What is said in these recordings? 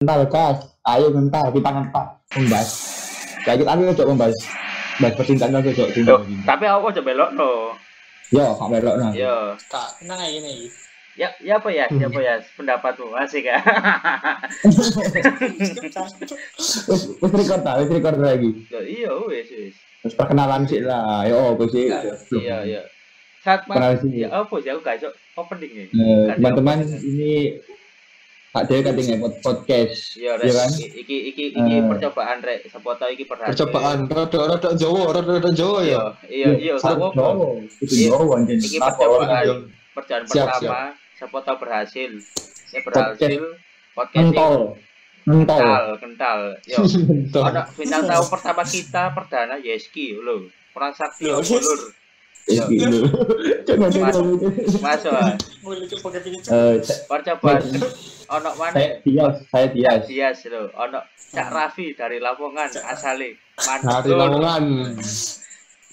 Mental gas. Ayo mental kita ngentak membahas. Kita ambil coba membahas bahas percintaan aja coba Loh, tapi aku aja belok no. Yo, kak melok nah. Yo. Kak, tenang aja nih. Ya, ya apa ya? Ya apa ya? Pendapatmu asik ya. Wis record ta, wis record lagi. Iya wis wis. Terus perkenalan sih lah. Yo, apa sih? Iya, iya. Saat mas, Kenal sih. ya apa sih aku gak opening nih. Eh, teman-teman ini Pak Dewi katanya pod podcast. Iya, Iya Rek. kan? Iki iki iki, iki Eh. percobaan rek. Siapa tahu iki berhasil. Percobaan rada rada Jawa, rada rada Jawa Iya, ya. iya, iya, gak apa-apa. Jowo. Itu Iya. Jowo anjing. Iki percobaan. Perjalanan pertama, siapa tahu berhasil. Ini berhasil. Podcast. Mentol. kental, kental. Yo. Ada bintang tamu pertama kita perdana Yeski lho. Orang sakti Loh, ulur. Ya, gitu. Coba coba. Masuk. kita Eh, Percobaan. Ono mana? saya Dias, saya Dias. Dias lho. Ono Cak Raffi dari Lamongan asale. Dari. Lamongan.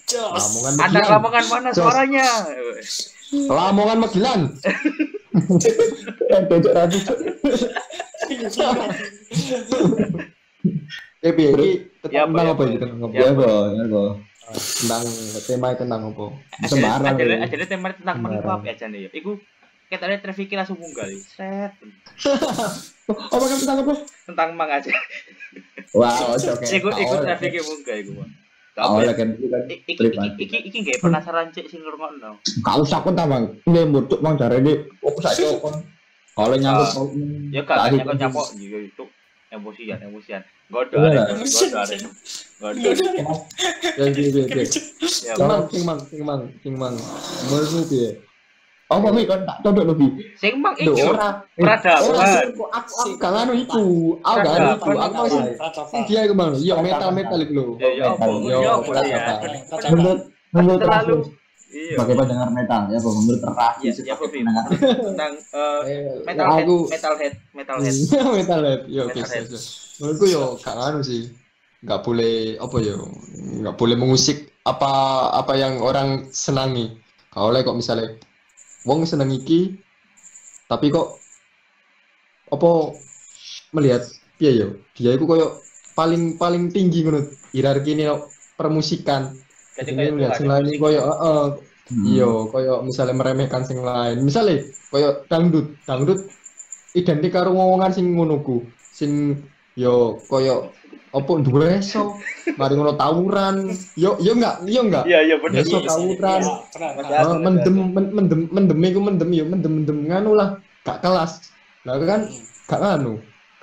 Lamongan Megilan. Lamongan mana suaranya? Lamongan Megilan. Eh, Cocok. Cok. Eh, piye iki Ya, tentang apa, apa ya, iki tentang apa? Ya, Bo, ya, Bo. Tentang tema tentang apa? Sembarang. Ya. ada tema tentang Sembarang. mengikup ya jane ya. Iku kita lihat traffic langsung munggah. Set. Apa kan tentang apa? Tentang mang aja. Wow, oke. oke. Iku iku Tahu lah. traffic munggah iku. Bang. Tahu Gak lah kan itu kan. Iki iki iki iki nggak penasaran cek sing ngrungokno. Gak usah pun tambang. Ini muncul bang dari ini. Aku saya kon. Kalau nyangkut. Ya gak ada nyakok kunci. nyakok juga itu emosian emosian. Godo Iya. ada godo ada. Godo. Ya piye piye. Ya, Sing mang, sing mang, sing mang, sing mang. Menurutmu piye? Oh, kok kan tak cocok lebih. Sing mang iki ora. peradaban. Ora, aku aku aku gak nganu iku. Aku gak nganu iku. Aku masih sing dia iku mang. Iya, metal-metal iku lho. Ya ya? Yo, Ya. Menurut menurut Terlalu iya. sebagai pendengar metal ya, Bang. Menurut Raffi Ya, ya Bim? pendengar Tentang eh, Eh, metalhead, aku metalhead, metalhead. metalhead. Yo, oke. Metalhead. oke, oke. Menurutku yo gak nganu sih. Gak boleh apa yo, gak boleh mengusik apa apa yang orang senangi. Oleh kok misalnya wong seneng iki tapi kok apa melihat piye yo? Dia itu koyo paling paling tinggi menurut hierarki ini no, permusikan. Jadi kayak melihat sing lain koyo heeh. Hmm. iya koyo misalnya meremehkan sing lain. Misalnya koyo dangdut. Dangdut identik karo ngomongan sing ngono ku. Sing yo koyo apa duwe so mari ngono tawuran. Yo yo enggak yo enggak. Iya iya bener. Besok tawuran. Masih Ah, ada, mendem mendem mendem iku mendem ya mendem mendem nganu lah. Gak kelas. Lah kan gak nganu.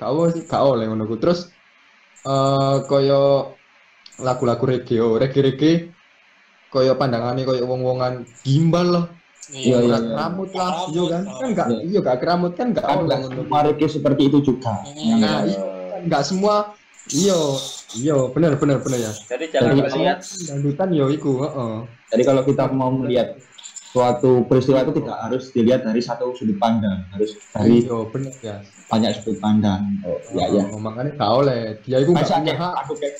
Gak gak oleh ngono ku. Terus eh koyo lagu-lagu reggae oh reggae reggae. Koyo pandangannya koyo wong-wongan gimbal loh Iya, iya, iya. keramut lah iya kan. kan gak Iya. iya gak keramut kan gak oleh. nggak ngono semua reggae seperti itu juga. Hmm. Nah, Ya. kan gak semua iya iya bener bener bener ya. Jadi jangan Jadi, melihat. dangdutan yo iku heeh. Jadi kalau kita mau melihat suatu peristiwa itu tidak harus dilihat dari satu sudut pandang, harus dari iya bener ya. banyak sudut pandang. Oh, ya ya. Oh, makanya gak oleh dia itu gak Masa punya hak. aku kayak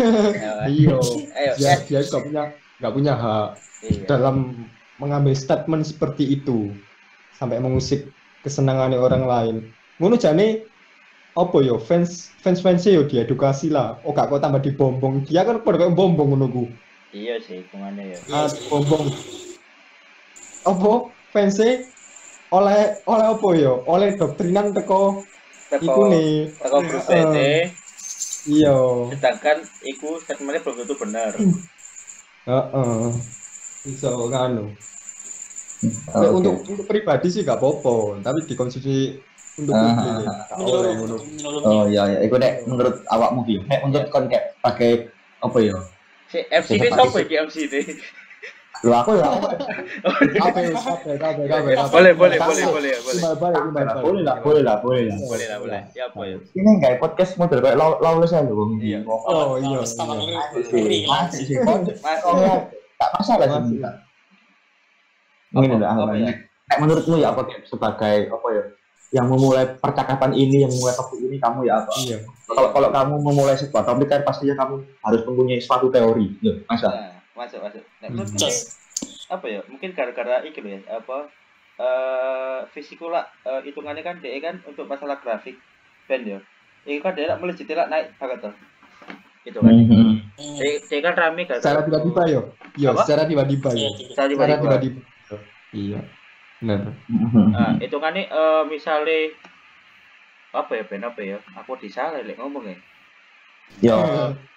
iya. Ayo, dia eh, dia gak punya gak punya hak iya. dalam mengambil statement seperti itu sampai mengusik kesenangan orang lain. Ngono jane apa yo fans fans fans yo diedukasi lah. Oh gak kok tambah dibombong. Dia kan pada kayak bombong ngono ku. Iya sih, ke mana ya? ah bombong apa? Fans oleh oleh apa yo? Oleh doktrinan teko iku Teko nih teko grup BT, iya. Sedangkan iku statementnya belum tentu benar. heeh. Iso nganu Nek Oke. untuk untuk pribadi sih gak apa-apa, tapi dikonsumsi untuk Ah, ya. Gak oleh ngono. Oh iya iya, itu nek menurut awakmu ki, nek menurut kon kayak pakai apa ya? Si MC ini siapa iki MC ini? Lu aku ya. Kabeh, kabeh. Boleh, boleh, boleh, boleh, boleh. Boleh lah, boleh lah, boleh lah. Boleh lah, boleh. Ya apa ya? Ini enggak podcast model kayak law lawless aja loh. Iya. Oh iya. iya. Masih sih. Mas, Oh ya, tak masalah sih. Mungkin Apa- ada apa ya? Menurutmu ya apa sebagai apa ya? Yang memulai percakapan ini, yang memulai topik ini kamu ya apa? Iya. Kalau kalau kamu memulai sebuah topik kan pastinya kamu harus mempunyai suatu teori. Ya, masa? Nah, masuk, masuk. Nah, Hmm. apa ya? Mungkin gara-gara loh ya, apa? Eh, fisikula eh, hitungannya kan DE kan untuk masalah grafik. band ya. Ini kan dia melejit lah naik banget tuh. Itu kan. Mhm. Hmm. Dia, dia kan rame kan. Secara tiba-tiba yo. Yo, secara tiba-tiba Iya, yo. Secara tiba-tiba. Iya. Benar. Nah, itu kan nih eh, misalnya apa ya band apa ya? Aku disalah lek ngomong ya. Ya,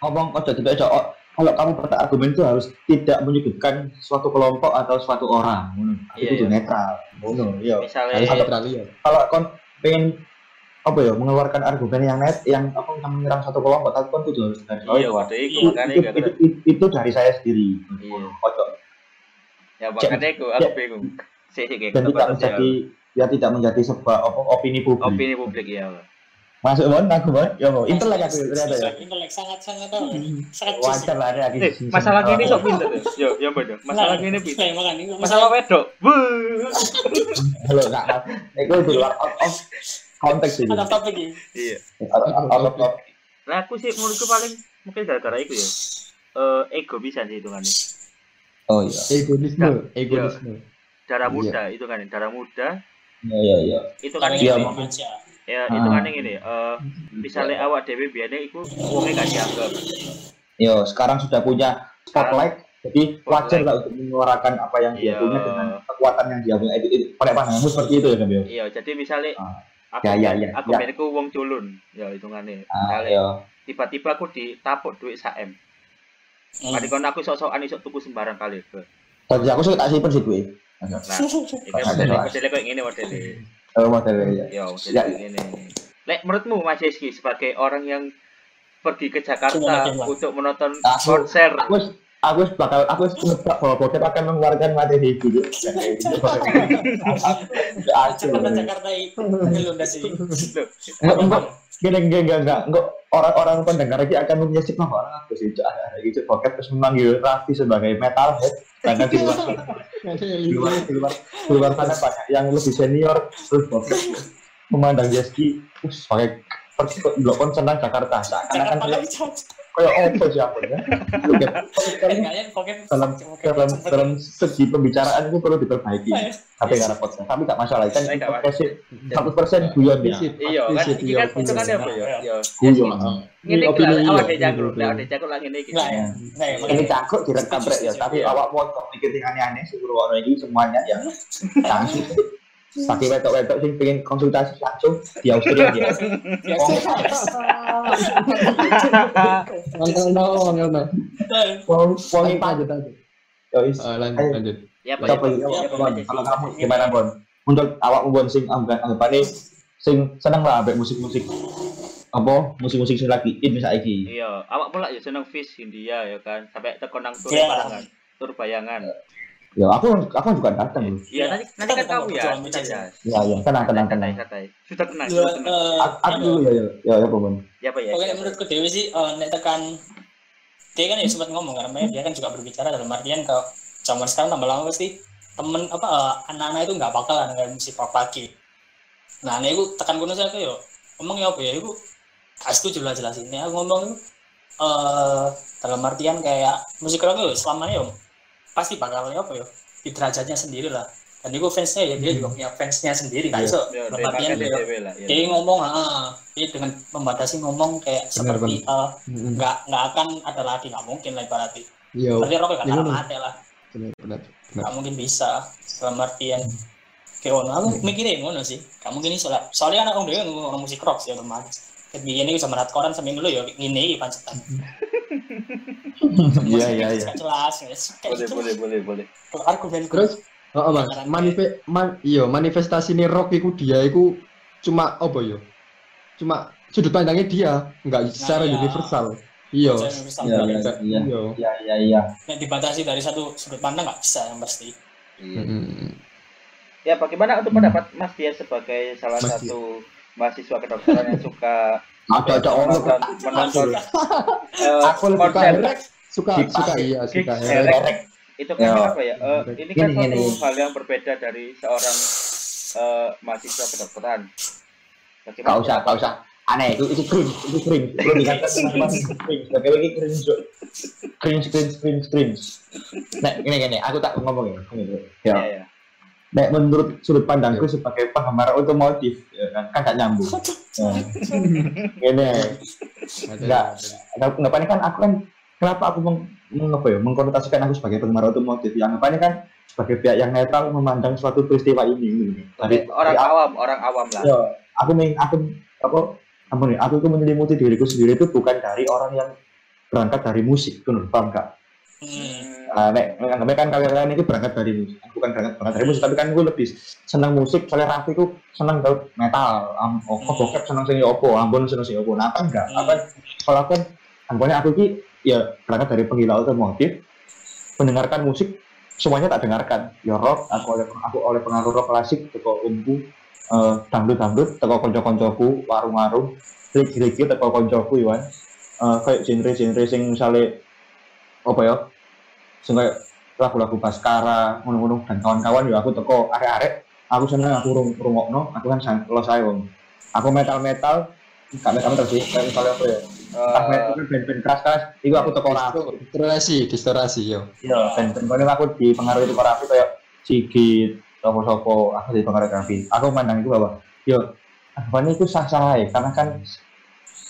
ngomong ojo tidak ojo. Oh, Kalau kamu berargumen itu harus tidak menyudutkan suatu kelompok atau suatu orang. Ngono. Iya, Itu iya. netral. Ngono, iya. Misalnya Harus netral ya. Kalau kon pengen apa ya mengeluarkan argumen yang net yang apa yang menyerang satu kelompok tapi kon kudu harus garis bawah iya waktu itu Iya, itu, itu, itu, itu, itu dari saya sendiri. Iya. Ojo ya makanya aku aku bingung. Sih kayak dan tidak kata menjadi ya tidak menjadi sebuah apa, opini publik. opini publik ya. Masuk mon, aku mon, ya mau intelek aku ternyata ya. Intelek sangat-sangat tau. Sangat Wajar lah ada masalah gini kok pinter tuh. Yo, yo bener. Masalah gini pinter. Masalah wedok. Wuh. Halo, enggak. Itu di luar out of konteks ini. ada topik ini. Iya. Out of- out of topic. Nah, aku sih menurutku paling mungkin gara-gara itu ya. Eh, ego bisa sih itu kan. Oh iya. Egoisme, egoisme. Darah Iya. muda itu kan, darah muda Iya iya iya. itu kan Iya. Ya, Ah. itu kan yang ini. Eh, misalnya awak dewe biasanya itu uangnya gak dianggap. Yo, sekarang sudah punya spotlight, jadi wajar lah untuk menyuarakan apa yang dia Iya. punya dengan kekuatan yang dia punya. Itu, itu pada pandanganmu seperti itu ya, kan, Bel? Iya, jadi misalnya Ah. aku Ya, ya, ya, aku ya. milikku uang culun. Ya, hitungannya. Ah, Misalnya iya. tiba-tiba aku ditapuk duit 1 M. Hmm. Kon aku sok-sokan iso tuku sembarang kali. Jadi aku suka tak simpen sih, gue. Nah, kayak gini. Oh, modelnya ya. Ya, Ya. gini. Lek menurutmu Mas Yeski sebagai orang yang pergi ke Jakarta untuk menonton Aku- konser Aku aku bakal aku wis nebak bahwa bokep akan mengeluarkan materi itu. Jakarta Jakarta itu sih. Enggak, enggak, enggak, enggak, enggak, enggak. Orang-orang pendengar ini akan menyaksikan bahwa orang aku sih, ada ada gitu. Bokep terus memanggil Raffi sebagai metalhead. Karena di luar, di luar, di luar, di luar sana banyak yang lebih senior. Terus bokep memandang Jeski, uh, sebagai pergi ke blok senang Jakarta. Seakan-akan Kayak apa sih aku ya? Kayaknya pokoknya dalam dalam dalam segi pembicaraan itu perlu diperbaiki. Tapi karena podcast, tapi nggak masalah kan nggak satu persen guyon ya. Visit, Iya, kan iya, kan itu kan apa ya? Guyon. Ngene iki opini, iya. awak Betul, lek awak jangkuk lagi iki. Nah, ya. Nah, ya, Ini cakuk direkam rek ya, tapi Iya. awak mau mikir yang aneh-aneh sih ono ini semuanya ya. Langsung. Pakai wetok-wetok sing pengen konsultasi langsung di Australia dia. Angel no, angel no. Wong wong Lanjut, lanjut. ya wis. Ah, lanjut, lanjut. Ya, Pak. Ya, Kalau kamu gimana Bon? Untuk awak Bon sing anggapan anggapane sing seneng lah ambek musik-musik apa musik-musik sing lagi in saiki. Iya, awak pula ya seneng Fish India ya kan, sampai tekan nang tur Iya. bayangan. Tur bayangan. Ya aku aku juga datang. Iya, nanti nanti kan kamu ya. Betul, Kita betul. ya. Ya ya, tenang tenang tenang. Sudah kenal. eh, Aku aku dulu ya ya ya ya Bon. Ya apa ya? Pokoknya menurutku Dewi sih eh, nek tekan dia kan ya sempat ngomong karena dia kan juga berbicara dalam artian kalau zaman sekarang tambah lama pasti temen apa eh, anak-anak itu nggak bakal lah dengan musik rock lagi. Nah, ini aku tekan kuno saya yo ngomong ya apa ya aku lah jelasin. Ini aku ngomong itu eh dalam artian kayak musik rock itu selamanya yo pasti bakal ya apa ya di derajatnya sendiri lah. Dan itu fansnya ya dia juga punya fansnya sendiri kan? Iya. iso Ya, dalam dari artian makan kayak DW lah. ya. dia ngomong ah dia dengan membatasi ngomong kayak Benar, seperti eh, Mm-mm. nggak nggak akan ada lagi nggak mungkin lah ibaratnya. Iya, berarti rokok nggak Iya, benar. mati lah nggak mungkin bisa dalam artian. Kayak ngono aku mikirnya ngono sih. Nggak mungkin iso lah. Soalnya anak orang dia ngomong musik rock sih otomatis. Kayak begini sama rat koran sambil dulu ya ini pancetan Iya iya iya. Jelas guys kayak Boleh, gitu boleh, boleh, boleh. Kalau argumen Terus, oh, mas, manife, man, iya, manifestasi ini rock iku dia iku cuma apa yo? Cuma sudut pandangnya dia, nggak secara iya. universal. Iya. Iya iya iya. Iya. Iya iya iya. yang dibatasi dari satu sudut pandang nggak bisa yang pasti Iya. Ya, bagaimana untuk pendapat Mas Dia sebagai salah Mas satu mahasiswa kedokteran yang suka Ada ada orang menonton, menonton eh, Aku lebih suka Suka, Gigs. suka iya, suka. itu kan Ya. apa ya? eh, ini kan satu hal yang berbeda dari seorang eh, mahasiswa kedokteran. Gak usah, gak usah. Aneh, itu itu cringe, itu cringe. Belum dikatakan teman-teman cringe. Bagi lagi Cuk. cringe, cringe, cringe, cringe. Nah, gini gini, aku tak ngomong ya. Nek menurut sudut pandangku sebagai penggemar otomotif ya kan kan gak nyambung ya. ini Enggak. anggapannya kan aku kan kenapa aku meng, meng- apa ya, mengkonotasikan aku sebagai penggemar otomotif ya anggapannya kan sebagai pihak yang netral memandang suatu peristiwa ini gitu. dari orang dari awam orang awam lah ya, aku meng, aku apa apa nih aku tuh menyelimuti diriku sendiri itu bukan dari orang yang berangkat dari musik tuh paham gak? Hmm. Nah, nek anggapnya kan kalian ini berangkat dari musik, bukan berangkat, berangkat dari musik, tapi kan gue lebih senang musik. Soalnya Raffi ku senang tau metal, am, oh, bokep senang sing opo, Ambon senang sing opo. Nah, apa enggak? Apa kalau kan, anggapannya aku ki ya berangkat dari penggila otomotif, mendengarkan musik semuanya tak dengarkan. Ya rock, aku oleh aku oleh pengaruh rock klasik, teko umbu, eh, dangdut dangdut, teko konco-koncoku, warung-warung, rigi-rigi teko koncoku, Iwan. Eh, kayak genre-genre sing misalnya apa ya kayak lagu-lagu Baskara ngono-ngono dan kawan-kawan ya aku teko arek-arek. Aku seneng aku rung rungokno aku kan sang lo saya wong aku metal-metal gak metal-metal sih. Kayak misalnya apa ya? Ah metal Eh, band-band keras-keras itu aku teko rapi Distorasi, distorasi yo. iya band-band kono aku dipengaruhi teko rapi kayak Sigit sopo-sopo aku dipengaruhi rapi aku mandang itu bahwa yo apa itu sah-sah aja karena kan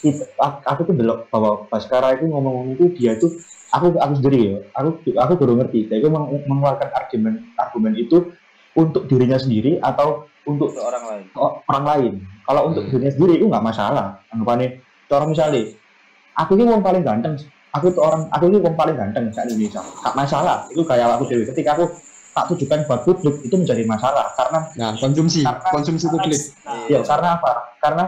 itu, aku, aku tuh belok bahwa Baskara itu ngomong itu dia tuh aku aku sendiri ya aku aku baru ngerti. Dia itu meng- mengeluarkan argumen argumen itu untuk dirinya sendiri atau untuk untuk orang lain? O- orang lain. Kalau untuk Hmm. dirinya sendiri itu nggak masalah. Anggapannya orang misalnya aku ini orang paling ganteng. Aku tuh orang aku ini orang paling ganteng di Indonesia. Nggak masalah. Itu kayak aku dewi ketika aku tak tujukan buat publik itu menjadi masalah. Karena Nah, konsumsi, Karena- konsumsi publik. Nah, ya karena apa? Karena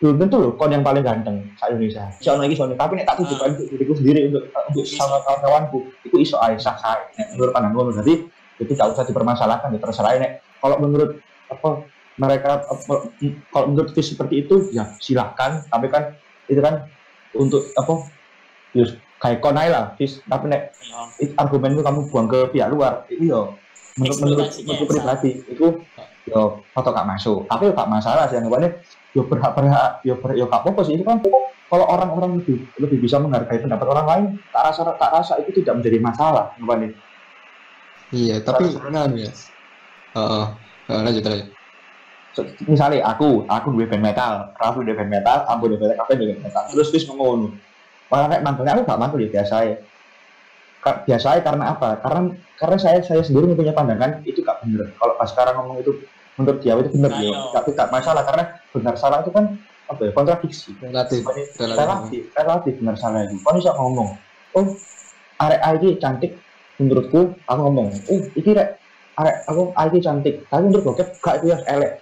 belum tentu loh kon yang paling ganteng di Indonesia. Soalnya lagi soalnya tapi nek tak tujukan untuk diriku sendiri untuk untuk sama kawan-kawanku itu iso aja sah sah nek menurut pandanganku jadi itu gak usah dipermasalahkan ya terserah nek kalau menurut apa mereka kalau menurut Fis seperti itu ya silahkan. Tapi kan itu kan untuk apa ya kayak konai lah Fis tapi nek ya. itu argumenmu kamu buang ke pihak luar itu yo menurut menurut menurut yang pribadi itu yo foto gak masuk. Tapi yo gak masalah sih anggapannya yo berhak berhak yo ber, yo gak apa-apa sih. Itu kan kalau orang-orang lebih lebih bisa menghargai pendapat orang lain tak rasa tak rasa itu tidak menjadi masalah anggapannya Iya, tapi nganu ya. Lanjut lanjut. So, misalnya aku aku dua band metal Rafu dua band metal aku dua band kafe dua band metal. Terus terus ngomong malah kayak manggilnya aku gak manggil ya biasa ya Ka- biasa ya karena apa? Karena karena saya saya sendiri punya pandangan itu gak bener. Kalau pas sekarang ngomong itu menurut dia itu bener ya. tapi gak masalah karena benar salah itu kan apa ya kontradiksi. Relatif. relatif. relatif, benar salah itu. Kau bisa ngomong oh arek ini cantik menurutku aku ngomong oh iki rek arek aku ini cantik tapi menurut bokep gak itu yang elek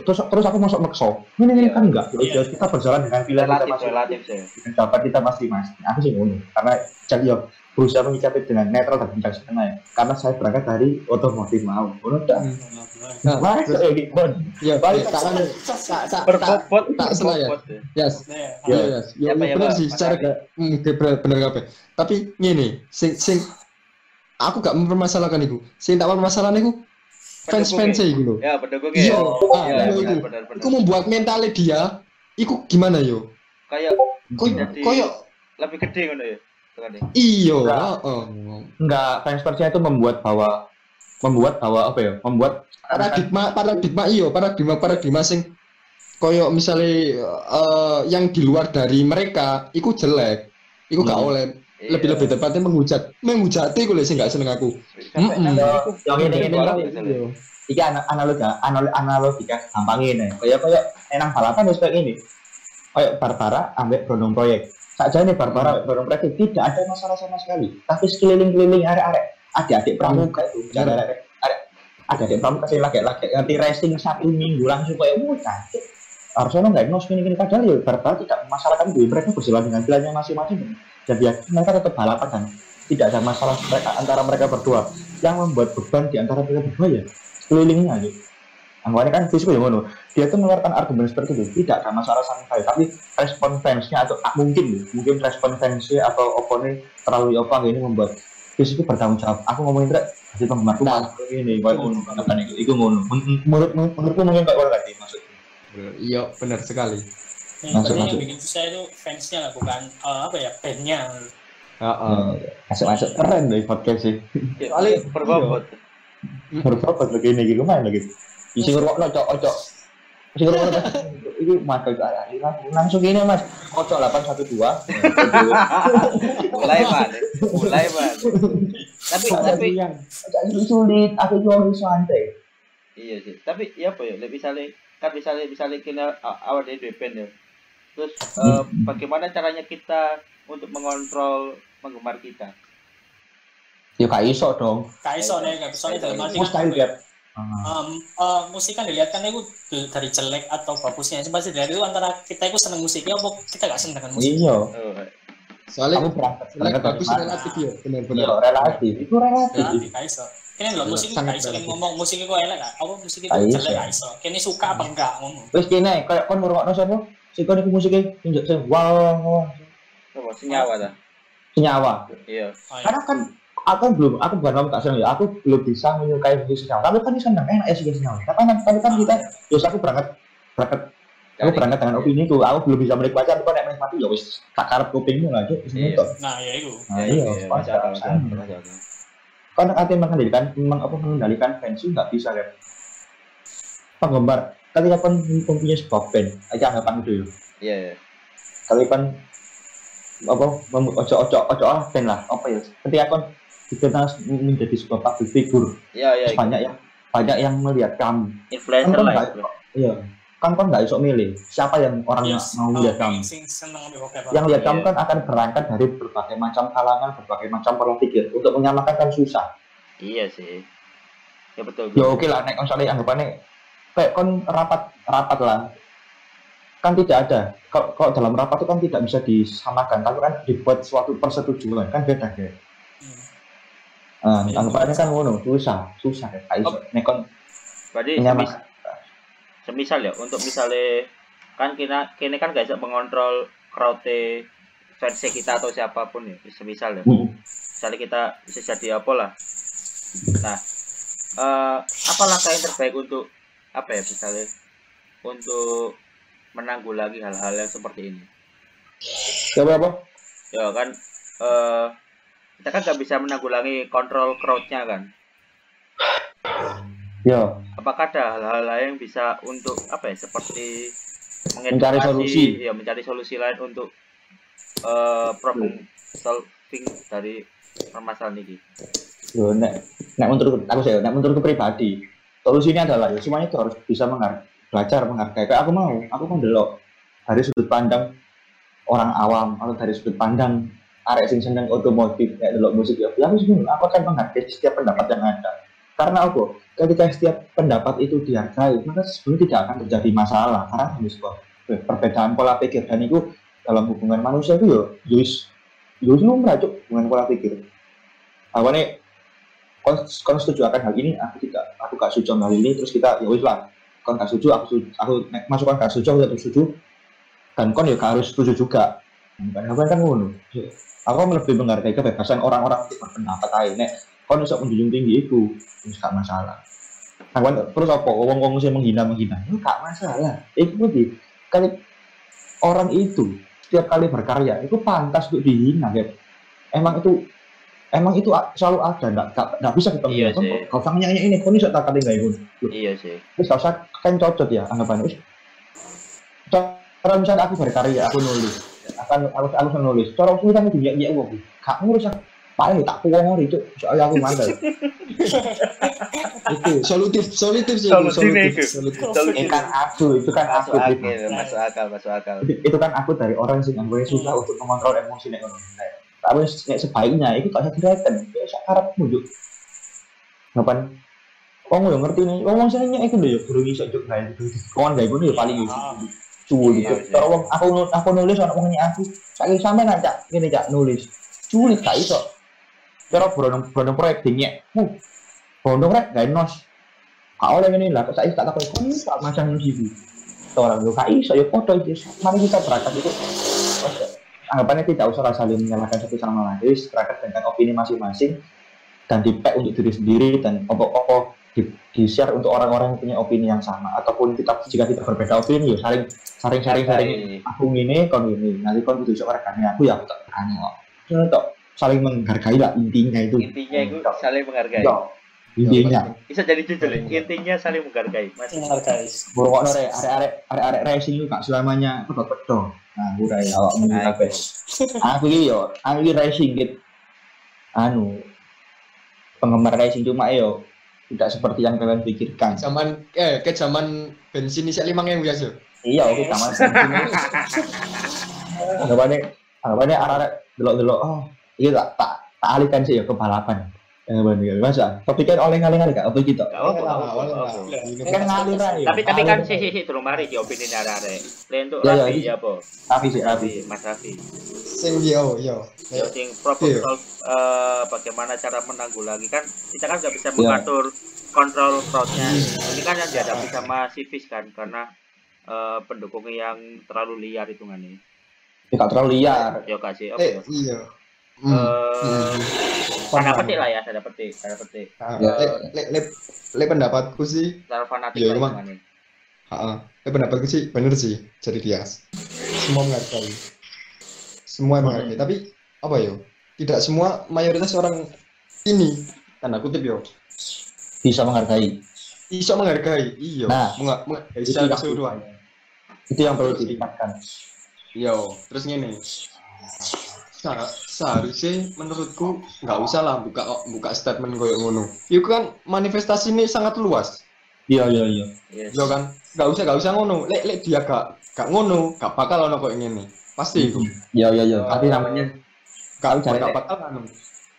terus terus aku masuk makso ini ini Iya. kan enggak Iya. kita berjalan dengan pilihan kita masing relatif sih dengan pendapat kita masing-masing aku sih ngono karena jadi yo berusaha menyikapi dengan netral dan bincang setengah ya karena saya berangkat dari otomotif mau ngono dah Nah, Mari terus- saya gitu ya, Balik ya, tak tak tak tak berbobot tak salah ya. ya. Yes. Iya, Ya. yes. Ya, Apa ya, ya, Pak? sih Mas secara hmm, bener kabeh. Tapi ngene, sing sing aku gak mempermasalahkan iku. Sing tak permasalahan iku Pendukungnya. iku lho. ya pendukung Iya, ya ah, benar benar Iku membuat mentalnya dia iku gimana yo? kayak Koyo Jadi- koyo lebih gede ngono ya deh. iyo, Enggak. heeh. enggak fans persnya itu membuat bahwa membuat bahwa apa ya membuat Paradigma paradigma iyo, paradigma paradigma sing koyo misalnya eh, yang di luar dari mereka iku jelek. Iku gak Hmm. oleh Iya. lebih-lebih tepatnya menghujat. Menghujati gue sih gak seneng aku. Mm-mm. nang- yang ini ini Iya. ini iki ana- analogi analogi analogi kan gampang ini kayak kayak enang balapan wis kayak ini kayak Barbara ambek Brondong proyek saja nih Barbara ambek Brondong proyek tidak ada masalah sama sekali tapi sekeliling-keliling arek-arek adik-adik pramuka itu Bener. arek arek adik-adik pramuka sih lagi-lagi ngerti racing satu minggu langsung kayak wah cantik harusnya nggak nos gini gini padahal ya Barbara tidak masalahkan itu mereka berjalan dengan pilihannya masing-masing dan ya mereka tetap balapan kan tidak ada masalah mereka antara mereka berdua yang membuat beban di antara mereka berdua ya kelilingnya gitu. Anggapannya kan fisik ya ngono. Dia tuh mengeluarkan argumen seperti itu tidak ada masalah sama sekali. Tapi respon fansnya atau ah, mungkin mungkin respon fansnya atau opone terlalu apa ini membuat fisik itu bertanggung jawab. Aku ngomongin rek, jadi penggemarku Nah. ini, kayak ngono, kan itu, ngono. Men- Menurut menurutku mungkin kayak ngono tadi maksudnya. Iya, benar sekali. Yang Masuk, yang bikin susah itu fansnya lah, bukan eh, apa ya bandnya. Heeh. Masuk masuk keren dari podcast sih. Ya, Soalnya- berbobot Menurut apa begini gitu lumayan lagi. Isi ngerokno cok cok. Isi ngerokno ini mas ada langsung gini mas. Kocok 812. mulai man mulai man tapi tapi Jadi sulit, aku jual santai. iya sih tapi iya apa ya lebih misalnya kan misalnya misalnya kita a- awal dari dua band ya terus eh, bagaimana caranya kita untuk mengontrol penggemar kita Ya gak iso dong. Kaiso nih, gak bisa dalam arti Mustahil kan, Gap. Um, uh, musik kan dilihat kan itu dari jelek atau bagusnya cuma sih dari itu antara kita itu seneng musiknya apa kita gak seneng dengan musik Iya. Soalnya Aku berangkat jelek bagus relatif ya, Iya, benar-benar. relatif. Itu relatif. ya di kaiso kini lo Iya, musik kan relatif. ngomong musik itu elek gak apa musik itu jelek kaiso kini suka apa enggak ngomong Terus kene kayak kon ngrungokno sapa? Sing kon iku musike tunjuk sing wow, wow, apa senyawa dah senyawa. iya iya. Karena kan aku kan belum, aku bukan ngomong tak seneng ya, aku belum bisa menyukai musik senyawa. Tapi kan ini seneng, enak ya sih senyawa. Tapi kan, tapi kan kita, terus aku berangkat, berangkat, aku berangkat dengan opini ku, aku belum bisa menikmati, tapi kok nek menikmati ya wis tak karep kupingmu lah, Cuk. wis Iya. nonton. nah ya itu Nah, Ya, iya, iya, masuk akal. Karena artinya mengendalikan, memang apa mengendalikan itu nggak bisa kan. Penggemar, ketika kan mempunyai sebuah band, aja anggapan itu ya. iya iya. Kali kan apa ojo ojo ojo ah band lah. Apa ya? Ketika kan dikenal menjadi sebuah public figure. Iya iya banyak yang banyak yang melihat kamu influencer Kan lah itu. iya. Kan kan nggak iso milih. Siapa yang orang Yes. mau Oh, lihat kamu yang lihat kamu Iya. kan akan berangkat dari berbagai macam kalangan berbagai macam pola pikir untuk menyamakan kan susah. Iya sih. Ya betul ya oke lah. Nek misalnya anggapannya kayak kon rapat rapat lah. Kan tidak ada. Kalau, kalau dalam rapat itu kan tidak bisa disamakan. Tapi kan dibuat suatu persetujuan. Kan beda ya Ah, Iya. anggapannya kan ngono. Susah susah ya kayak iso. Nek kon berarti semis, semisal ya untuk misalnya kan kita kini kan gak bisa mengontrol crowd versi kita atau siapa pun ya semisal ya. Hmm. misalnya kita bisa jadi apa lah. Nah eh apa langkah yang terbaik untuk apa ya misalnya untuk menanggulangi hal-hal yang seperti ini. Coba apa? Ya kan eh kita kan gak bisa menanggulangi kontrol crowdnya kan. Ya. Apakah ada hal-hal lain yang bisa untuk apa ya seperti Mencari solusi. ya mencari solusi lain untuk eh problem solving dari permasalahan ini? Yo nek nek menurut aku sih nek menurutku pribadi solusinya adalah ya semuanya itu harus bisa menghargai belajar menghargai. Kayak aku mau aku mau delok dari sudut pandang orang awam atau dari sudut pandang arek sing seneng otomotif kayak delok musik ya aku seneng. Aku akan menghargai setiap pendapat yang ada. Karena apa? Ketika setiap pendapat itu dihargai maka sebenarnya tidak akan terjadi masalah. Karena ini sebuah perbedaan pola pikir. Dan itu dalam hubungan manusia itu ya yus yus lumrah cuk hubungan pola pikir. Awalnya kon setuju akan hal ini aku tidak aku gak setuju sama ini terus kita ya wis lah. Kon gak setuju aku aku masukkan gak setuju aku tetap setuju. Dan kon ya gak harus setuju juga. Kan apa kan ngono. Aku lebih menghargai kebebasan orang-orang untuk berpendapat aja nek kon bisa menjunjung tinggi itu wis gak masalah. Nah, kon terus apa? Wong-wong sing menghina menghina itu gak masalah. Itu di kali orang itu setiap kali berkarya itu pantas untuk dihina ya emang itu emang itu selalu ada nggak nggak bisa kita Iya. "Kok kau sang nyanyi ini kau ini tak kata nggak ikut? Iya sih. Terus gak usah kan cocok ya anggapannya. Wis, cara misalnya aku berkarya aku nulis. Akan aku aku seneng nulis. Cara aku kan itu ya uang gak ngurus aku. Paling tak puang itu soalnya aku mandal Itu solutif, solutif sih. Solutif, itu. solutif. itu kan aku itu kan aku. Masuk akal masuk akal masuk akal. Itu, kan aku dari orang sih yang gue susah untuk mengontrol emosi Nek, tapi sebaiknya itu tak usah direken ya sak karepmu juk ngapain Wong yo ngerti nih, wong wong senengnya itu deh, guru iso juk gawe itu. Kawan gawe gue paling yo cuy gitu. Kalau wong aku aku nulis orang wongnya aku, saiki sampe ngajak gini cak nulis. Cuy gak iso. Cara bodoh bodoh proyek dingnya, uh, bodoh rek gak nos. Kak oleh ini lah, saya tak takut kau tak macam nulis. Orang yo gak iso yo foto itu. Mari kita berangkat itu. Anggapannya tidak usah saling menyalahkan satu sama lain. Jadi berangkat dengan opini masing-masing dan di pack untuk diri sendiri dan opo-opo di, di share untuk orang-orang yang punya opini yang sama. Ataupun kita jika kita berbeda opini ya saling saling sharing sharing. Hargai. aku ini kon ini nanti kon kudu sok rekannya aku ya aku tak rekannya kok Ya, tok. Saling menghargai lah intinya itu. Intinya itu saling menghargai. Tok. intinya. Bisa jadi judul ya. intinya saling menghargai mas. Menghargai. Pokoknya re, arek-arek arek-arek racing itu gak selamanya pedot-pedot. Nah, rai awak Nah? Aku ini yo, aku ini racing gitu. Anu penggemar racing cuma yo tidak seperti yang kalian pikirkan. Zaman eh ke zaman bensin isi lima yang biasa. Iya, oke sama Anggapannya, anggapannya arek-arek delok-delok, oh, iya tak tak tak alihkan sih ya ke balapan. Anggapannya, masa? Topiknya oleh-oleh kali gak? Apa gitu? Gak apa, apa. Kan ngalir aja. tapi tapi kan sih sih sih turun mari di opini dari arek lain untuk Ya, ya, Raffi ya po Tapi sih, tapi. Raffi mas Raffi Sing yo yo. ya sing problem solve eh, bagaimana cara menanggulangi kan kita kan nggak bisa Iya. mengatur kontrol crowdnya ini kan yang dihadapi sama civis kan karena eh, pendukungnya yang terlalu liar hitungannya Ya, gak terlalu liar. ya kasih Eh ya iya. Hmm. Eh, Hmm. tanda petik lah ya tanda petik tanda petik Ya. le, le, le, le pendapatku sih, terlalu fanatik Iya, lah ha, le pendapatku sih bener sih jadi dia. Semua menghargai. Semua menghargai. Tapi apa yo? Tidak semua mayoritas orang ini tanda kutip yo Bisa menghargai. bisa menghargai. Iya. Nah. Menghargai Itu secara yang- keseluruhan. Itu yang perlu ditingkatkan. Yo, terus gini. Sa- seharusnya menurutku nggak usah lah buka buka statement koyo ngono. Itu kan manifestasi ini sangat luas. Iya, iya, iya. Yes. Yo kan, nggak usah nggak usah ngono. Lek lek dia gak gak ngono, gak bakal ono koyo ngene. Pasti itu. Iya, iya, iya. Tapi namanya Gak Cari gak bakal anu.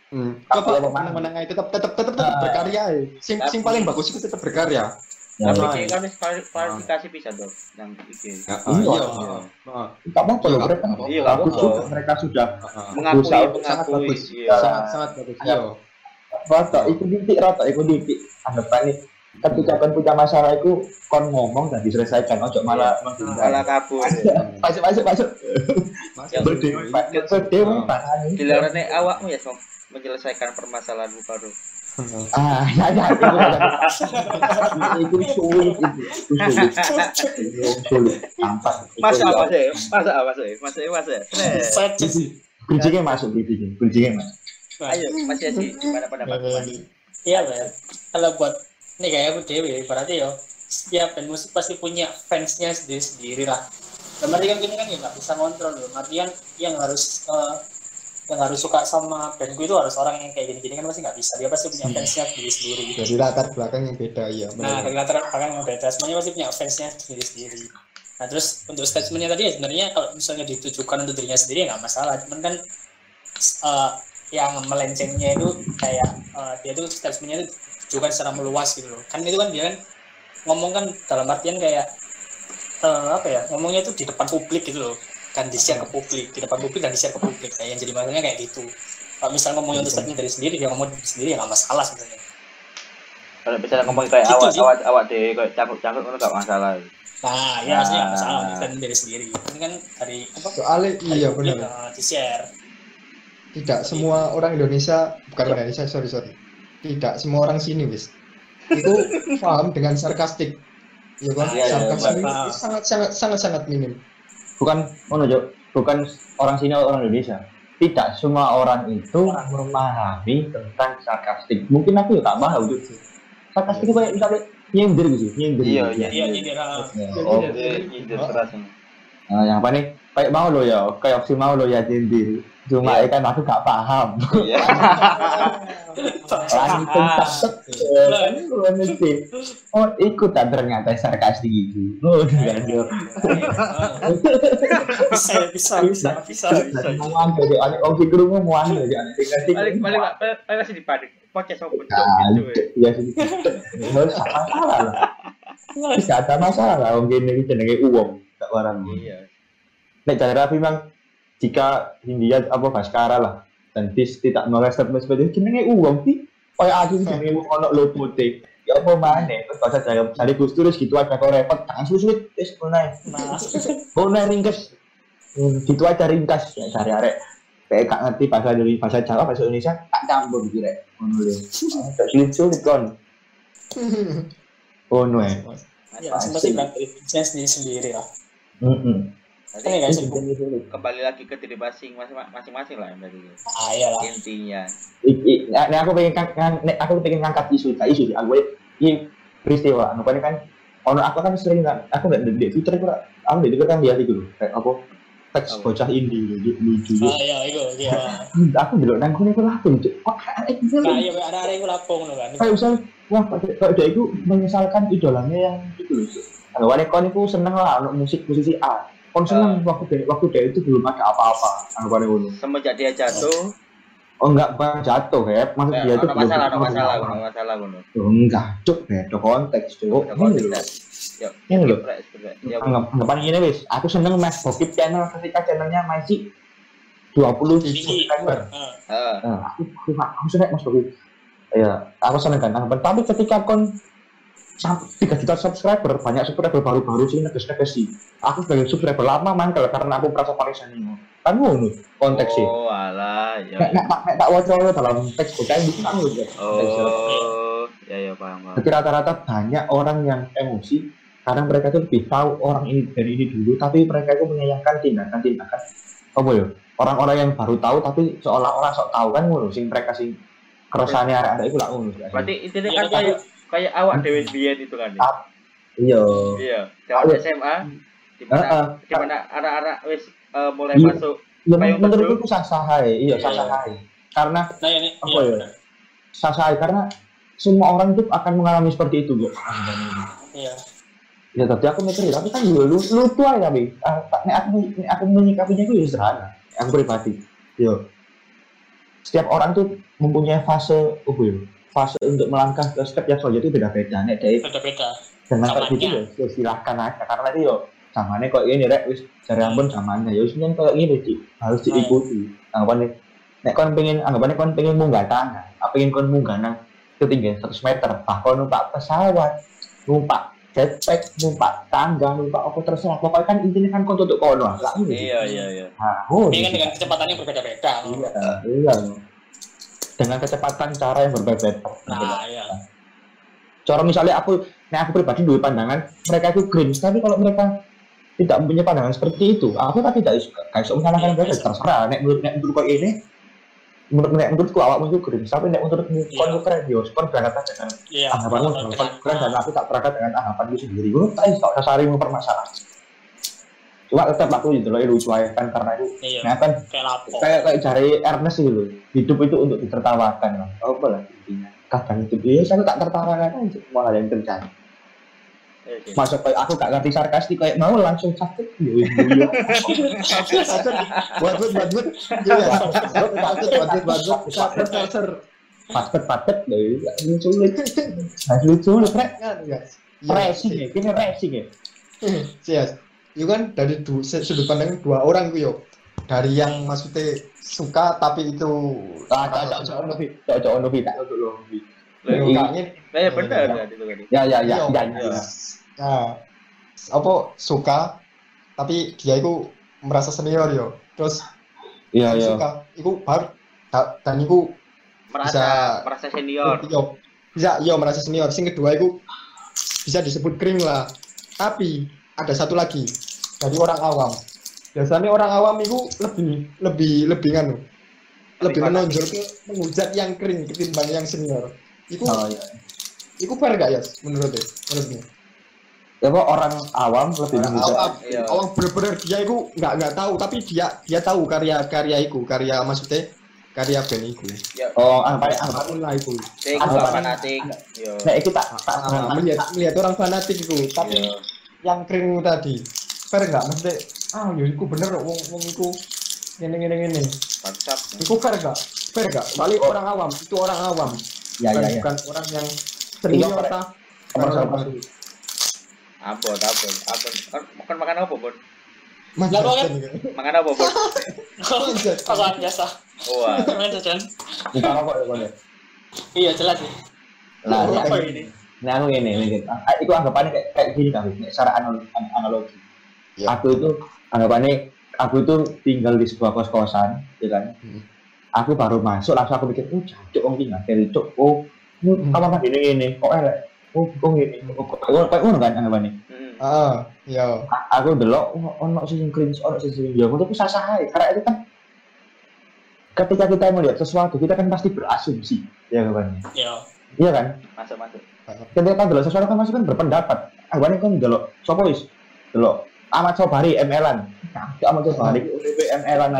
Hmm. Coba menang aja tetap tetap tetap tetap Ah. berkarya ya. Sing sing paling bagus itu tetap berkarya. Tapi ini iya. kan kualifikasi bisa dong yang Ya, Iya. iya. Iya. Ah, Gak apa-apa loh, Iya, mereka. Iya, Bagus juga mereka sudah ah. mengakui sangat mengakui iya Sangat sangat bagus. Iya. rata ikut titik rata ikut titik anggapan nih ketika kan punya masalah itu kon ngomong dan diselesaikan ojo malah malah kabur masuk masuk masuk berdiri berdiri dilarang awakmu ya Som menyelesaikan permasalahanmu baru ah ya ya itu itu sulit itu itu sulit. Itu sulit. Tampak masa apa sih masa apa sih Saya sih. bridgingnya masuk bridgingnya bridgingnya masuk. Ayo Mas Yasi gimana pendapat Mas? Iya. Kalau buat ini kayak aku dewi, berarti yo setiap band musik pasti punya fansnya sendiri sendiri lah. Dan berarti kan gini kan ya nggak bisa kontrol loh. Artian yang harus eh, yang harus suka sama bandku itu harus orang yang kayak gini-gini kan pasti nggak bisa. Dia pasti punya fansnya sendiri sendiri. Dari latar belakang yang beda ya. Nah, dari latar belakang yang beda, semuanya pasti punya fansnya sendiri sendiri. Nah, terus untuk statementnya tadi ya sebenarnya kalau misalnya ditujukan untuk dirinya sendiri ya nggak masalah. Cuman kan eh, yang melencengnya itu kayak eh, dia tuh statementnya itu ditujukan secara meluas gitu loh. Kan itu kan dia kan ngomong kan dalam artian kayak eh, apa ya ngomongnya itu di depan publik gitu loh kan di share ke publik di depan publik dan di share ke publik kayak yang jadi masalahnya kayak gitu kalau misalnya ngomongnya untuk statement dari sendiri dia ngomong sendiri ya nggak masalah sebenarnya kalau misalnya ngomong kayak Gitu awak sih. awak awak deh kayak cangkuk cangkuk itu nggak masalah Nah, ya maksudnya nggak masalah Ah. statement dari sendiri. Ini kan dari apa? Soalnya iya publik, benar. eh, di share. Tidak semua orang Indonesia, bukan Indonesia, sorry sorry. Tidak semua orang sini wis. Itu paham dengan sarkastik. Ya kan? Ah, iya, Sarkasme iya, itu sangat sangat sangat sangat minim. Bukan oh Jo. bukan orang sini atau orang Indonesia tidak semua orang itu memahami tentang sarkastik mungkin aku ya tak paham tuh sarkastik itu kayak misalnya nyindir gitu nyindir Iya, gitu. iya. Iya, oh, iya. ide keras Nah, yang apa nih kayak mau lo ya kayak opsi mau lo ya nyindir cuma Iya. ya kan aku gak paham. Iya. Langsung Lu mesti oh ikut tak ternyata sarkastik gitu oh yo bisa, bisa, bisa, bisa, bisa. mau anda jadi anak. Mau mau anda jadi anak. Tinggal paling paling paling paling masih di panik podcast sama bentuk Nah, gitu ya. usah masalah lah. Tidak ada masalah lah. Mungkin ini jenenge uang, tak barang. iya Nek cara Raffi memang jika Hindia apa Baskara lah dan dis tidak merespek seperti itu jenenge uang sih. Kayak aku jenenge uang ono lo putih. Ya apa mana? Terus bahasa saya cari Gus Turis gitu aja kok repot. Sulit. Wis mulai. Nah, Mulai ringkes. Hmm, Gitu aja ringkas ya cari arek. Kayak gak ngerti bahasa dari bahasa Jawa bahasa Indonesia tak campur gitu rek. Ngono lho. Sulit sulit kon. Oh no eh. ya, pasti berangkat dari fansnya sendiri sendiri lah. Mm-mm. Nanti Ini kan kembali lagi ke diri masing masing-masing lah berarti Ah, iyalah. intinya. I- i- nah, nah, aku pengen kan, nek aku pengen ngangkat isu tak isu sih aku ini peristiwa aku kan kan ono aku kan sering kan aku nggak di Twitter aku aku di Twitter kan lihat itu loh kayak apa teks bocah indie lucu lucu Ah, iya, itu, iya. aku dulu nang kono aku cuk kok arek iki Nah, iya, ada ada yang lapung loh kan. kayak misal wah kalau dia itu menyesalkan idolanya yang itu loh Cuk. anggapannya kon itu seneng lah untuk musik musisi A kon seneng waktu dia waktu dia itu belum ada apa-apa anggapannya ngono Semenjak dia jatuh, oh enggak bukan jatuh ya maksud eh, dia itu ada masalah, belum- masalah, belum masalah. Oh, enggak, cuk, beda konteks, cuk. Ada Ini konteks. Ini sprek. Ya, Anggap, anggapan gini wis, aku seneng mas bokip channel ketika channelnya masih 20 Tinggi. subscriber. Eh, Nah, aku, aku, aku seneng mas bokip. Ya, aku seneng kan. Anggapan. Tapi ketika kon 3 juta subscriber, banyak subscriber baru-baru sih neges-neges sih. Aku sebagai subscriber lama mangkel karena aku merasa paling seneng. Kan ngono konteksnya. Oh, alah, ya. Nek tak nek tak waca dalam teks bocah ini kan ngono. Oh, ya ya paham. paham. Tapi rata-rata banyak orang yang emosi karena mereka itu lebih tahu orang ini dari ini dulu, tapi mereka itu menyayangkan tindakan-tindakan apa ya? Orang-orang yang baru tahu tapi seolah-olah sok tahu kan ngono sing mereka sing keresahannya arek-arek itu lah ngono. Berarti intinya Iya, kan kayak kayak awak dewe biyen itu kan. ya? Ah, Iya. Iya, zaman Iya. SMA di Heeh. mana di mana anak-anak wis eh, mulai Iya. masuk Ya, menurutku itu sah-sah. Iya, Iya. sah-sah. Karena Nah, ini, Apa iya, ya? sah-sah karena semua orang itu akan mengalami seperti itu, kok. Iya. Ya tapi aku mikir, tapi kan lu lu lucu aja tapi Ah, tak- nek aku nek aku menyikapinya itu ya sederhana. Aku pribadi. Yo. Setiap orang tuh mempunyai fase oh ya, fase untuk melangkah ke step yang selanjutnya itu beda-beda. Nek dari Beda-beda. Zamannya. gitu ya, ya silahkan aja karena itu yo zamannya kok ini rek wis jare ampun zamannya ya wis kayak gini Ci. harus diikuti. Anggapannya nek kon pengen anggapannya kon pengen munggah tanah, apa pengen kon munggah nang ketinggian 100 meter, bah kon numpak pesawat, numpak jetpack, numpak tangga, numpak apa terserah. Pokoknya kan intinya kan kon tutup kono lah. Iya, iya, iya. Nah, oh, Ini kan dengan kecepatan yang berbeda-beda. iya, iya. Dengan kecepatan cara yang berbeda. Nah, iya. Cara misalnya aku, nah aku pribadi dulu pandangan mereka itu green, tapi kalau mereka tidak mempunyai pandangan seperti itu, aku kan tidak isu, gak isu menyalahkan mereka, terserah. Nek menurut nek menurut kau ini, menurut nek menurutku awakmu itu green, tapi nek menurutmu Iya. kau itu keren, yo, kau berangkat dengan Iya. anggapanmu benar, keren, dan aku tak berangkat dengan anggapanku sendiri. Gue tak iso dasari mempermasalah. Cuma tetap aku itu loh lucu aja kan karena itu, Iya. nah kan Kayak kayak kayak cari Ernest gitu loh. Hidup itu untuk ditertawakan lah apa lah intinya? Kadang hidup ya saya tak tertawakan aja. Malah yang terjadi. Iya, sih. masa kayak aku gak ngerti sarkastik kayak mau langsung sakit. Ya buat buat buat buat iya buat buat buat buat buat buat salser patet patet deh lucu lucu. Lucu lucu. Rek kan ya racing ya. Kini racing ya. Sias. Itu kan dari du, sudut pandang dua orang ku yo. Dari yang maksudnya suka tapi itu ah cocok cocok novi cocok cocok novi tak cocok novi Lah, Yo, Iya. gak ngene. Lah, ya benar kan itu ya ya ya Iya. ya ya Nah, apa suka tapi dia itu merasa senior yo. Terus iya iya suka itu baru da- dan itu Merasa Bisa- merasa senior. yo bisa yo merasa senior. Sing kedua itu bisa disebut kering lah. Tapi ada satu lagi dari orang awam. Biasanya orang awam itu lebih lebih lebih kan lebih menonjol ke menghujat yang kering ketimbang yang senior. Itu oh iya itu fair gak ya menurutnya? Menurutnya? ya kok orang awam lebih Orang menghujat awam, Iya. awam bener-bener dia itu nggak nggak tahu tapi dia dia tahu karya-karya itu karya maksudnya karya band itu. Ya, oh apa ya apa lah itu. sing Apa- fanatik. Yo. nah itu tak tak melihat melihat orang fanatik itu tapi Yo. Yang kering tadi fair nggak maksudnya ah yo iku bener wong wong iku ngene ngene ngene Mantap. iku fair gak fair gak soalnya orang awam itu orang awam ya bukan, ya ya bukan orang yang senior Iya, ta Apa ampun. Kan makan makan apa, Bon? Mas, Lah, kan? Makan apa, Bon? Apaan biasa? Wah, Jangan jajan. bukan rokok ya Bang, ya? Iya, jelas sih. Nah, Oh, ya, Apa ini? Nah aku ini, ini ah, itu anggapannya kayak, kayak gini kan, Nek, secara anal- an- analogi. Ya. Aku itu anggapannya aku itu tinggal di sebuah kos kosan, ya kan. Hmm. Aku baru masuk langsung aku mikir, oh jancuk om tinggal dari cuk, oh ini Hmm. kamar mandi ini ini, kok elek, oh oh ini, oh, kok kayak ngono kan anggapannya. Hmm. Ah, iya. A- aku delok ono- ono sing cringe ono sing sing ya menurutku sah sah karena itu kan ketika kita melihat sesuatu kita kan pasti berasumsi ya kawan ya iya kan? Masuk masuk. ketika delok sesuatu kan pasti kan berpendapat. Awan kan delok sapa wis? Delok Ahmad Sobari ML-an Ahmad Sobari. UTP ML-an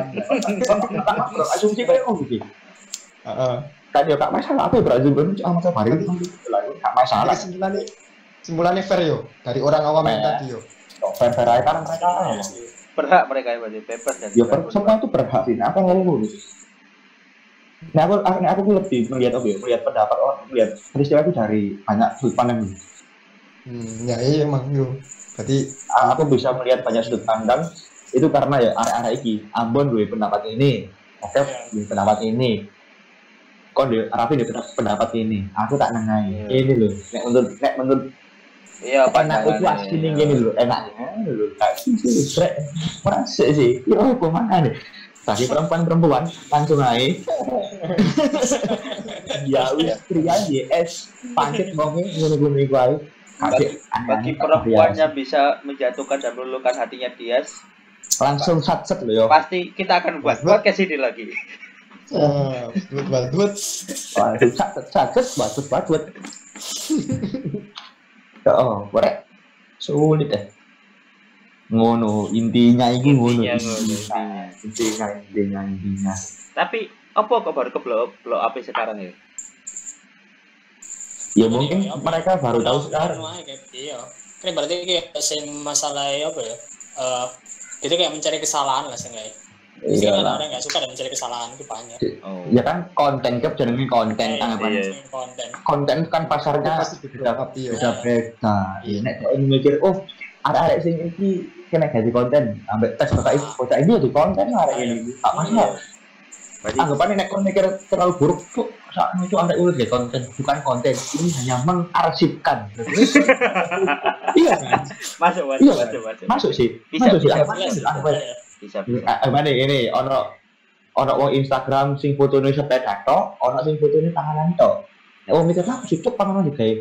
asumsi kayak oh gitu Heeh. kan ya gak masalah apa ya berasumsi Ahmad Sobari itu lah gak masalah. Kesimpulannya kesimpulannya fair yo. Dari orang awam yang tadi yo. fair fair aja kan mereka. Berhak mereka ya berarti. Bebas dan ya semua itu berhak sih apa yang ngomong Nah, aku, aku, aku tuh lebih melihat oke, melihat pendapat orang, melihat peristiwa itu dari banyak sudut pandang. Hmm, ya iya emang yo. Berarti Aku bisa melihat banyak sudut pandang itu karena ya area-area iki Ambon duwe pendapat ini, oke, duwe pendapat ini. Kok duwe Raffi duwe pendapat- pendapat ini. Aku tak nengai. Iya. Ini loh, nek menurut nek menurut Iya, enak itu asli iya. gini loh, enaknya loh. Tak sih sih. Merasa sih, kira apa mana nih? Tadi perempuan-perempuan langsung aja. ya wis pria YS pancet wonge ngono-ngono iku ae. Bagi- perempuan yang bisa menjatuhkan dan meluluhkan hatinya Dias, langsung satset lho yo. pasti kita akan buat podcast ini lagi. ah, buat buat buat. Satset satset batut batut. Oh, korek. Sulit eh. Ngono, intinya iki ngono. Intinya intinya. Intinya, intinya, intinya. Tapi apa kok baru ke blow blow up sekarang ya? Ya mungkin Iya, iya. mereka baru tahu sekarang. ae, kayak, iya kan berarti kayak sing masalah apa ya eh itu kayak mencari kesalahan lah seenggaknya Jadi Iya kan orang nggak suka dan mencari kesalahan itu banyak Oh. Ya kan konten kan jenenge konten Iya, anggapan. iya. konten Konten kan pasarnya Pasti diberapa iya. beda beda. Ya nek ini mikir oh ada ada sing iki kena jadi konten ambek tes kota ini kota ini jadi konten ada ini tak masalah Berarti anggapannya nek kon mikir terlalu buruk tuh saat itu ada udah jadi konten bukan konten ini hanya mengarsipkan iya kan masuk masuk Iya, masuk masuk. masuk sih Bisa, masuk sih bisa, Iya sih, iya. Bisa bisa. Ah, mana ini ono ono wong Instagram sing fotone sepeda tok, ono sing fotone tanganan tok. Nek wong mikir lah situ panganan digawe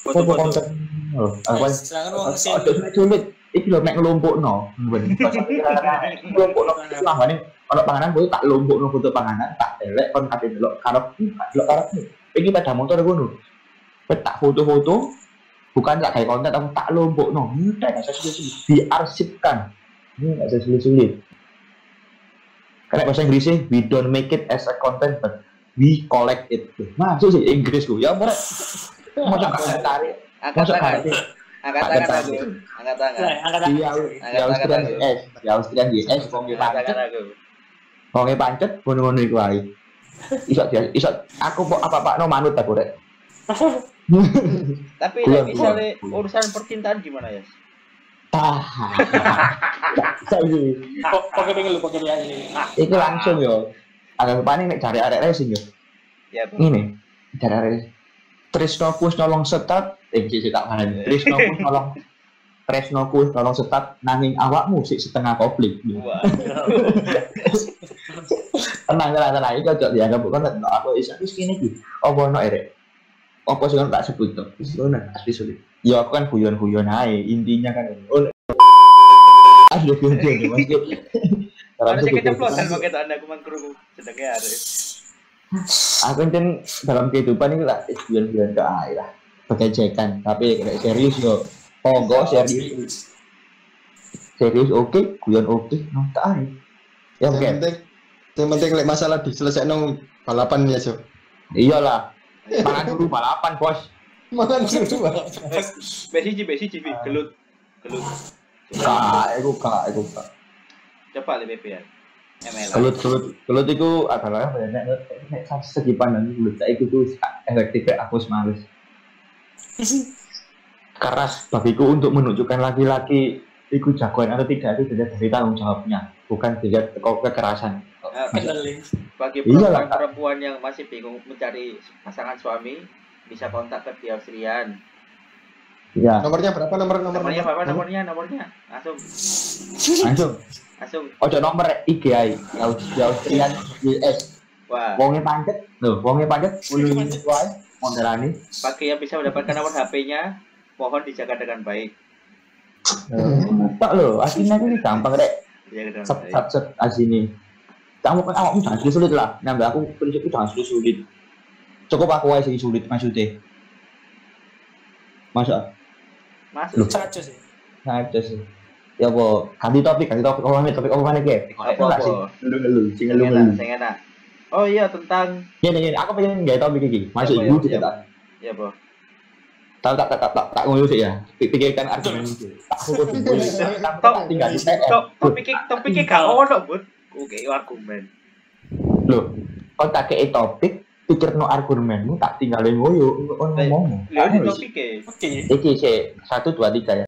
foto Foto-foto. konten. Oh, apa? sedangkan wong sing. Iki lho mek ngelompokno. Ben. Ngelompokno lah ngene ono panganan kuwi tak lompokno foto panganan, tak delek kon kate delok karep delok karep. Iki pada motor ngono. Tak foto-foto bukan tak kayak konten aku tak lompokno. Mudah gak sulit-sulit diarsipkan. Ini gak sulit-sulit. Karena bahasa Inggrisnya we don't make it as a content but we collect it. Masuk sih Inggrisku. Ya bener. Masuk gak tarik. Tangan. gak Angkat Angkat tangan tangan. aku. Angkat tangan. Angkat tangan. Di Angkat Austrian tangan di Austrian di S, wong ki Angkat pancet, tangan aku. wong ki pancet, ngono-ngono iku ae. Iso dia, iso aku kok apa-apa no manut aku rek. Tapi misalnya urusan percintaan gimana ya? Tah. Kok pengen lu kok dia ini. Iki langsung yo. Agak paling nek cari arek racing yo. Ya. Ini cari arek Trisno Kus nolong setat, eh sik tak paham. Trisno Kus nolong Tresno Kus nolong setat nanging awakmu sik setengah kopling. Tenang tenang tenang. Itu cocok dianggap bukan no, aku isa wis kene iki. Apa ono erek? Apa sih kan tak sebut tuh wis ngono asli sulit. Ya aku kan guyon guyon ae. Intinya kan ini. oh asli guyon guyon mas Harusnya keceplosan pakai tuh anda kuman kru sedangnya harus. Aku kan dalam kehidupan ini lah guyon guyon ke ae lah pengecekan tapi kayak serius yo Ponggo serius serius oke guyon oke no tak ae ya Yang oke penting yang penting lek masalah diselesaikan balapan ya, so. iyalah mangan dulu balapan bos Mangan dulu. Besi ji besi ji Bi. gelut gelut. Kak, aku kak, aku kak. Coba lebih ya. Kelut, kelut, kelut itu adalah apa ya? Nek, nek, nek segi pandang kelut, saya itu tuh efektifnya aku males. Karena bagiku untuk menunjukkan laki-laki itu jagoan atau tidak itu dilihat dari tanggung jawabnya, bukan dilihat ke kekerasan. Nah, Kendali. bagi Iyalah, perempuan-perempuan yang masih bingung mencari pasangan suami bisa kontak ke di Austrian. Ya, Nomornya berapa nomor nomor? Nomornya nomor? apa? Nomornya, nomornya. Langsung, langsung. langsung. Ojo nomor IG ae, ya di Austrian US. Wah, Wonge pancet, lho, wonge pancet, ulu wae, monderani. bagi yang bisa mendapatkan nomor HP-nya, mohon dijaga dengan baik. Tak lo, aslinya ini gampang rek. Sat sat sat asini. Kamu kan awakmu jangan sulit sulit lah. Nambah aku prinsipku jangan sulit sulit. Cukup aku aja sing sulit maksudnya. Masa Mas, Loh. Cacu sih. Nah, sih. Ya apa? Ganti topik, ganti topik. Apa mana topik apa mana ke? Apa, Enggak apa? sih. Lu lu, sing lu sing enak. Oh iya tentang Ya nih, aku pengen gaya topik iki. Masuk ibu ya? kita. ya boh. Tak tak tak tak tak tak ngoyo sih ya. Pikirkan argumen. Tak Tak tinggal di top, topik topik gak ono, Bud. Oke, argumen. Loh, kau tak kei topik, pikir no argumenmu tak tinggalin ngoyo. Ngomong. Lha e. Oke. Iki sih satu dua tiga ya.